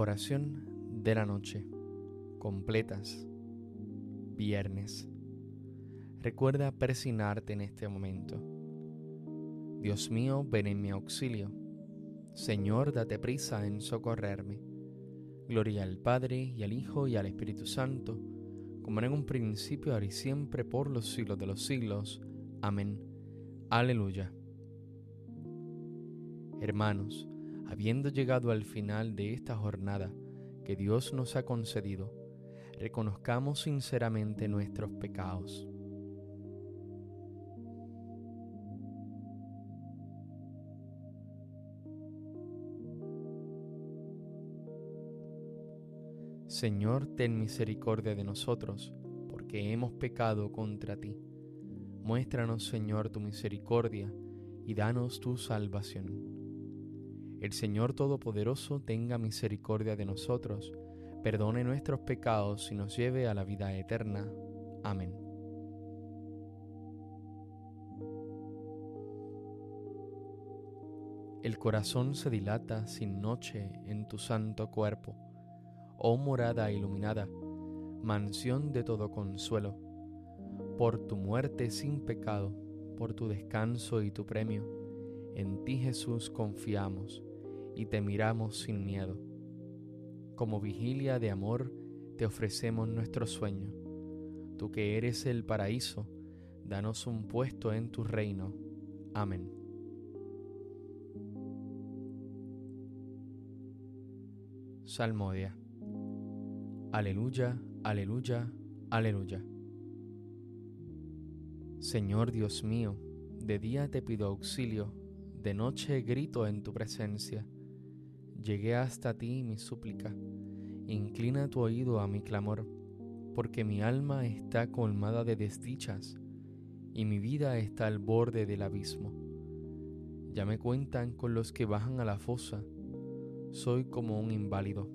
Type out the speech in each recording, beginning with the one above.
Oración de la noche. Completas. Viernes. Recuerda persignarte en este momento. Dios mío, ven en mi auxilio. Señor, date prisa en socorrerme. Gloria al Padre y al Hijo y al Espíritu Santo, como en un principio, ahora y siempre, por los siglos de los siglos. Amén. Aleluya. Hermanos, habiendo llegado al final de esta jornada que Dios nos ha concedido, reconozcamos sinceramente nuestros pecados. Señor, ten misericordia de nosotros, porque hemos pecado contra ti. Muéstranos, Señor, tu misericordia y danos tu salvación. El Señor Todopoderoso tenga misericordia de nosotros, perdone nuestros pecados y nos lleve a la vida eterna. Amén. El corazón se dilata sin noche en tu santo cuerpo, oh morada iluminada, mansión de todo consuelo. Por tu muerte sin pecado, por tu descanso y tu premio, en ti Jesús confiamos y te miramos sin miedo. Como vigilia de amor te ofrecemos nuestro sueño. Tú que eres el paraíso, danos un puesto en tu reino. Amén. Salmodia. Aleluya, aleluya, aleluya. Señor Dios mío, de día te pido auxilio, de noche grito en tu presencia llegué hasta ti mi súplica. Inclina tu oído a mi clamor, porque mi alma está colmada de desdichas y mi vida está al borde del abismo. Ya me cuentan con los que bajan a la fosa, soy como un inválido.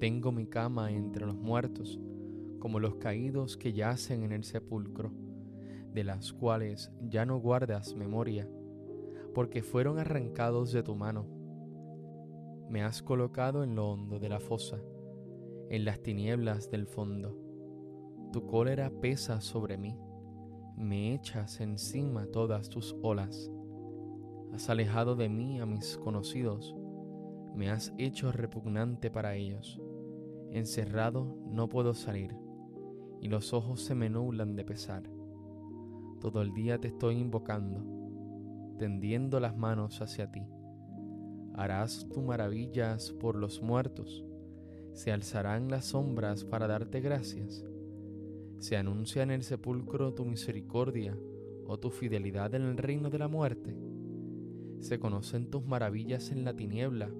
Tengo mi cama entre los muertos, como los caídos que yacen en el sepulcro, de las cuales ya no guardas memoria, porque fueron arrancados de tu mano me has colocado en lo hondo de la fosa, en las tinieblas del fondo. Tu cólera pesa sobre mí, me echas encima todas tus olas. Has alejado de mí a mis conocidos, me has hecho repugnante para ellos. Encerrado no puedo salir, y los ojos se me nublan de pesar. Todo el día te estoy invocando, tendiendo las manos hacia ti harás tu maravillas por los muertos, se alzarán las sombras para darte gracias, se anuncia en el sepulcro tu misericordia o tu fidelidad en el reino de la muerte, se conocen tus maravillas en la tiniebla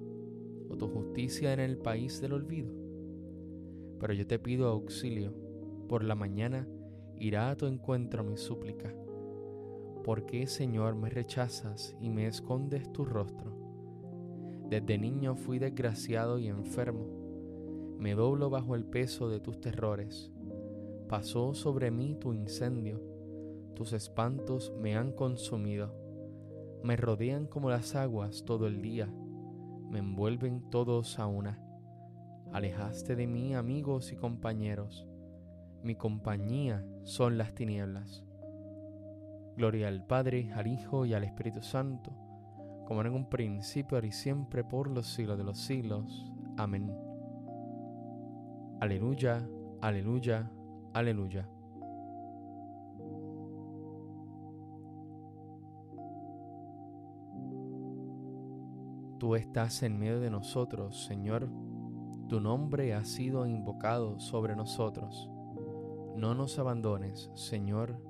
o tu justicia en el país del olvido. Pero yo te pido auxilio, por la mañana irá a tu encuentro mi súplica. ¿Por qué, Señor, me rechazas y me escondes tu rostro? Desde niño fui desgraciado y enfermo. Me doblo bajo el peso de tus terrores. Pasó sobre mí tu incendio. Tus espantos me han consumido. Me rodean como las aguas todo el día. Me envuelven todos a una. Alejaste de mí amigos y compañeros. Mi compañía son las tinieblas. Gloria al Padre, al Hijo y al Espíritu Santo como en un principio, ahora y siempre, por los siglos de los siglos. Amén. Aleluya, aleluya, aleluya. Tú estás en medio de nosotros, Señor. Tu nombre ha sido invocado sobre nosotros. No nos abandones, Señor,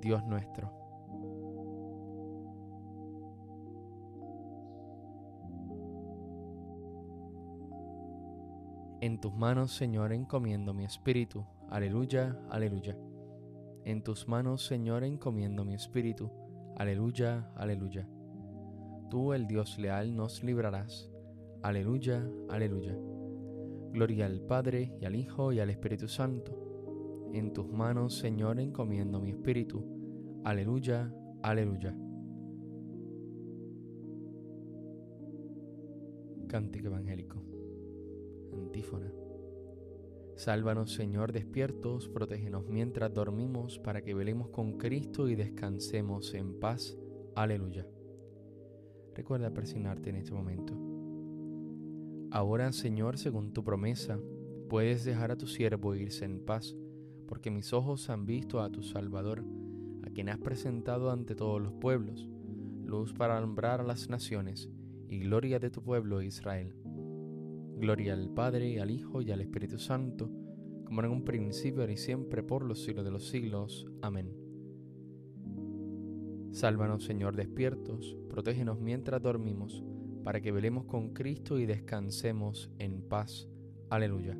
Dios nuestro. En tus manos, Señor, encomiendo mi espíritu. Aleluya, aleluya. En tus manos, Señor, encomiendo mi espíritu. Aleluya, aleluya. Tú, el Dios leal, nos librarás. Aleluya, aleluya. Gloria al Padre y al Hijo y al Espíritu Santo. En tus manos, Señor, encomiendo mi espíritu. Aleluya, aleluya. Cántico Evangélico. Antífona. Sálvanos, Señor, despiertos, protégenos mientras dormimos, para que velemos con Cristo y descansemos en paz. Aleluya. Recuerda persignarte en este momento. Ahora, Señor, según tu promesa, puedes dejar a tu siervo irse en paz, porque mis ojos han visto a tu Salvador, a quien has presentado ante todos los pueblos, luz para alumbrar a las naciones y gloria de tu pueblo Israel. Gloria al Padre, al Hijo y al Espíritu Santo, como en un principio, y siempre, por los siglos de los siglos. Amén. Sálvanos, Señor, despiertos, protégenos mientras dormimos, para que velemos con Cristo y descansemos en paz. Aleluya.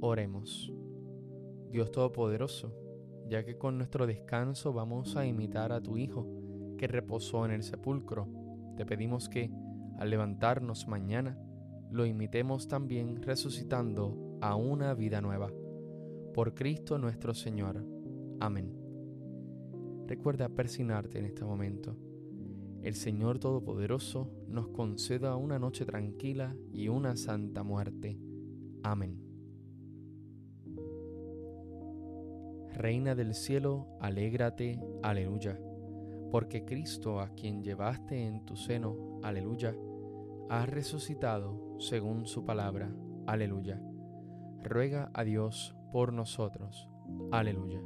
Oremos. Dios Todopoderoso, ya que con nuestro descanso vamos a imitar a tu Hijo, que reposó en el sepulcro, te pedimos que, al levantarnos mañana, lo imitemos también resucitando a una vida nueva. Por Cristo nuestro Señor. Amén. Recuerda persignarte en este momento. El Señor Todopoderoso nos conceda una noche tranquila y una santa muerte. Amén. Reina del cielo, alégrate, aleluya porque Cristo, a quien llevaste en tu seno, aleluya, ha resucitado según su palabra, aleluya. Ruega a Dios por nosotros, aleluya.